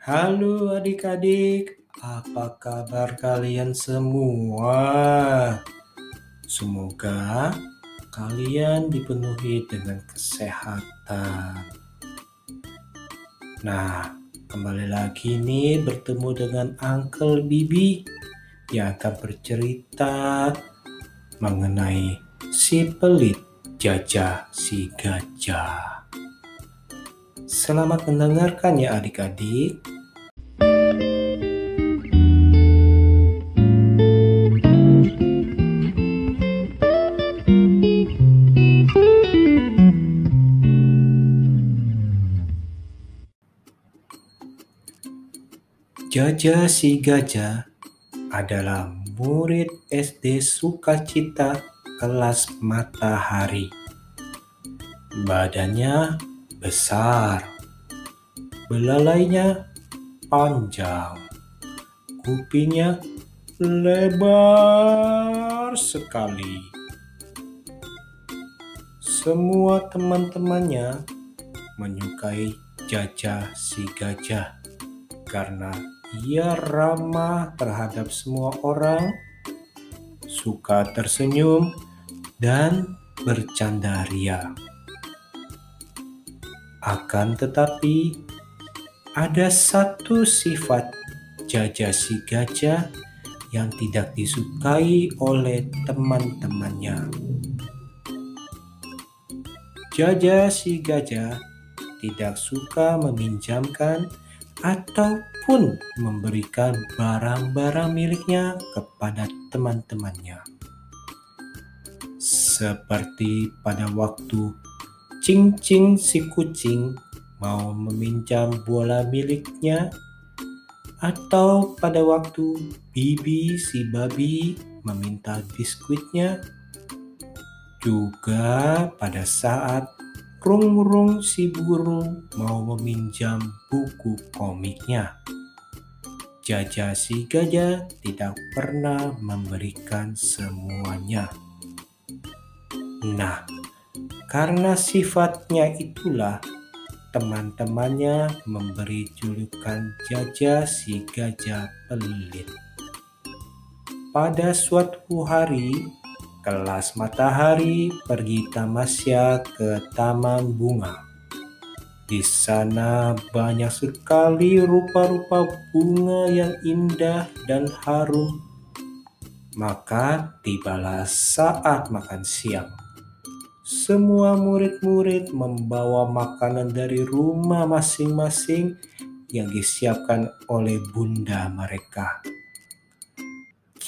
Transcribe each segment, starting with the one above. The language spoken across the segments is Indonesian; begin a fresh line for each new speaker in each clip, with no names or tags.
Halo adik-adik, apa kabar kalian semua? Semoga kalian dipenuhi dengan kesehatan. Nah, kembali lagi nih bertemu dengan Uncle Bibi yang akan bercerita mengenai si pelit jajah si gajah. Selamat mendengarkan ya adik-adik. Jaja si gajah adalah murid SD Sukacita kelas matahari. Badannya besar, belalainya panjang, kupingnya lebar sekali. Semua teman-temannya menyukai Jaja si gajah karena ia ramah terhadap semua orang, suka tersenyum, dan bercanda ria. Akan tetapi, ada satu sifat Jaja si gajah yang tidak disukai oleh teman-temannya. Jaja si gajah tidak suka meminjamkan ataupun memberikan barang-barang miliknya kepada teman-temannya. Seperti pada waktu Cing-Cing si kucing mau meminjam bola miliknya atau pada waktu Bibi si babi meminta biskuitnya juga pada saat Rung-rung si burung mau meminjam buku komiknya. Jaja si gajah tidak pernah memberikan semuanya. Nah, karena sifatnya itulah teman-temannya memberi julukan Jaja si gajah pelit. Pada suatu hari, Kelas matahari pergi tamasya ke taman bunga. Di sana banyak sekali rupa-rupa bunga yang indah dan harum. Maka tibalah saat makan siang. Semua murid-murid membawa makanan dari rumah masing-masing yang disiapkan oleh bunda mereka.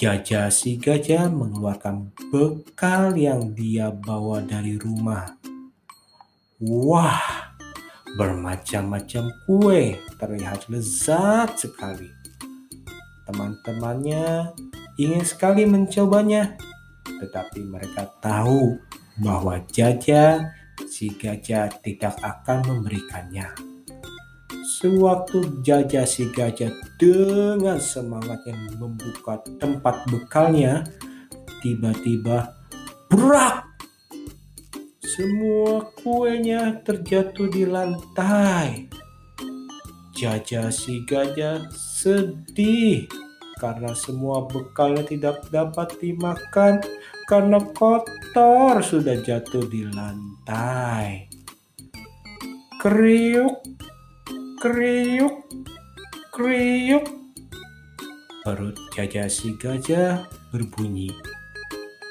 Jaja si gajah mengeluarkan bekal yang dia bawa dari rumah. Wah, bermacam-macam kue terlihat lezat sekali. Teman-temannya ingin sekali mencobanya, tetapi mereka tahu bahwa Jaja si gajah tidak akan memberikannya. Sewaktu Jaja si gajah dengan semangat yang membuka tempat bekalnya, tiba-tiba berak. Semua kuenya terjatuh di lantai. Jaja si gajah sedih karena semua bekalnya tidak dapat dimakan karena kotor sudah jatuh di lantai. Kriuk Kriuk, kriuk. Perut Jaja si gajah berbunyi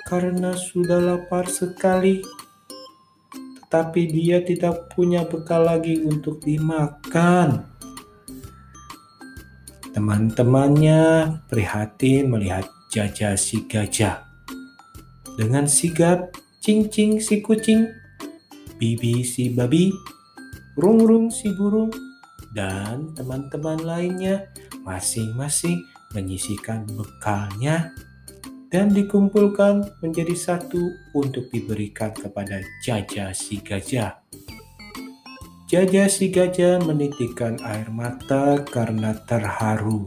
karena sudah lapar sekali. Tetapi dia tidak punya bekal lagi untuk dimakan. Teman-temannya prihatin melihat Jaja si gajah. Dengan sigap, cing-cing si kucing, bibi si babi, rung-rung si burung, dan teman-teman lainnya masing-masing menyisikan bekalnya dan dikumpulkan menjadi satu untuk diberikan kepada Jaja si gajah. Jaja si gajah menitikkan air mata karena terharu.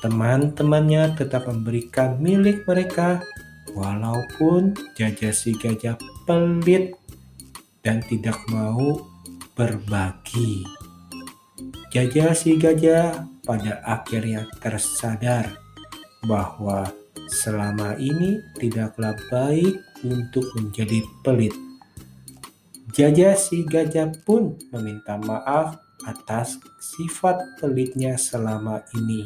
Teman-temannya tetap memberikan milik mereka walaupun Jaja si gajah pelit dan tidak mau berbagi. Jajah si gajah pada akhirnya tersadar bahwa selama ini tidaklah baik untuk menjadi pelit. Jajah si gajah pun meminta maaf atas sifat pelitnya selama ini.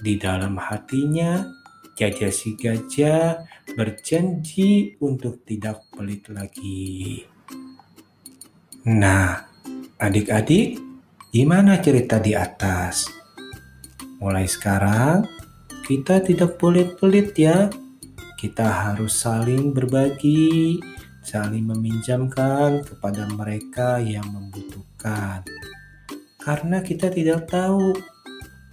Di dalam hatinya, Jajah si gajah berjanji untuk tidak pelit lagi. Nah, adik-adik, gimana cerita di atas? Mulai sekarang, kita tidak boleh pelit ya. Kita harus saling berbagi, saling meminjamkan kepada mereka yang membutuhkan. Karena kita tidak tahu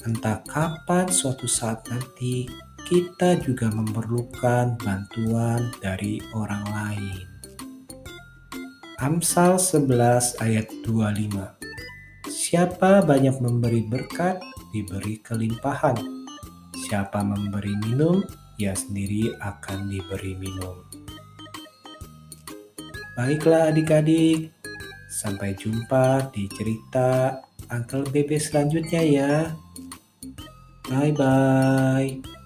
entah kapan suatu saat nanti kita juga memerlukan bantuan dari orang lain. Amsal 11 ayat 25 Siapa banyak memberi berkat, diberi kelimpahan. Siapa memberi minum, ia sendiri akan diberi minum. Baiklah adik-adik, sampai jumpa di cerita Uncle Bebe selanjutnya ya. Bye-bye.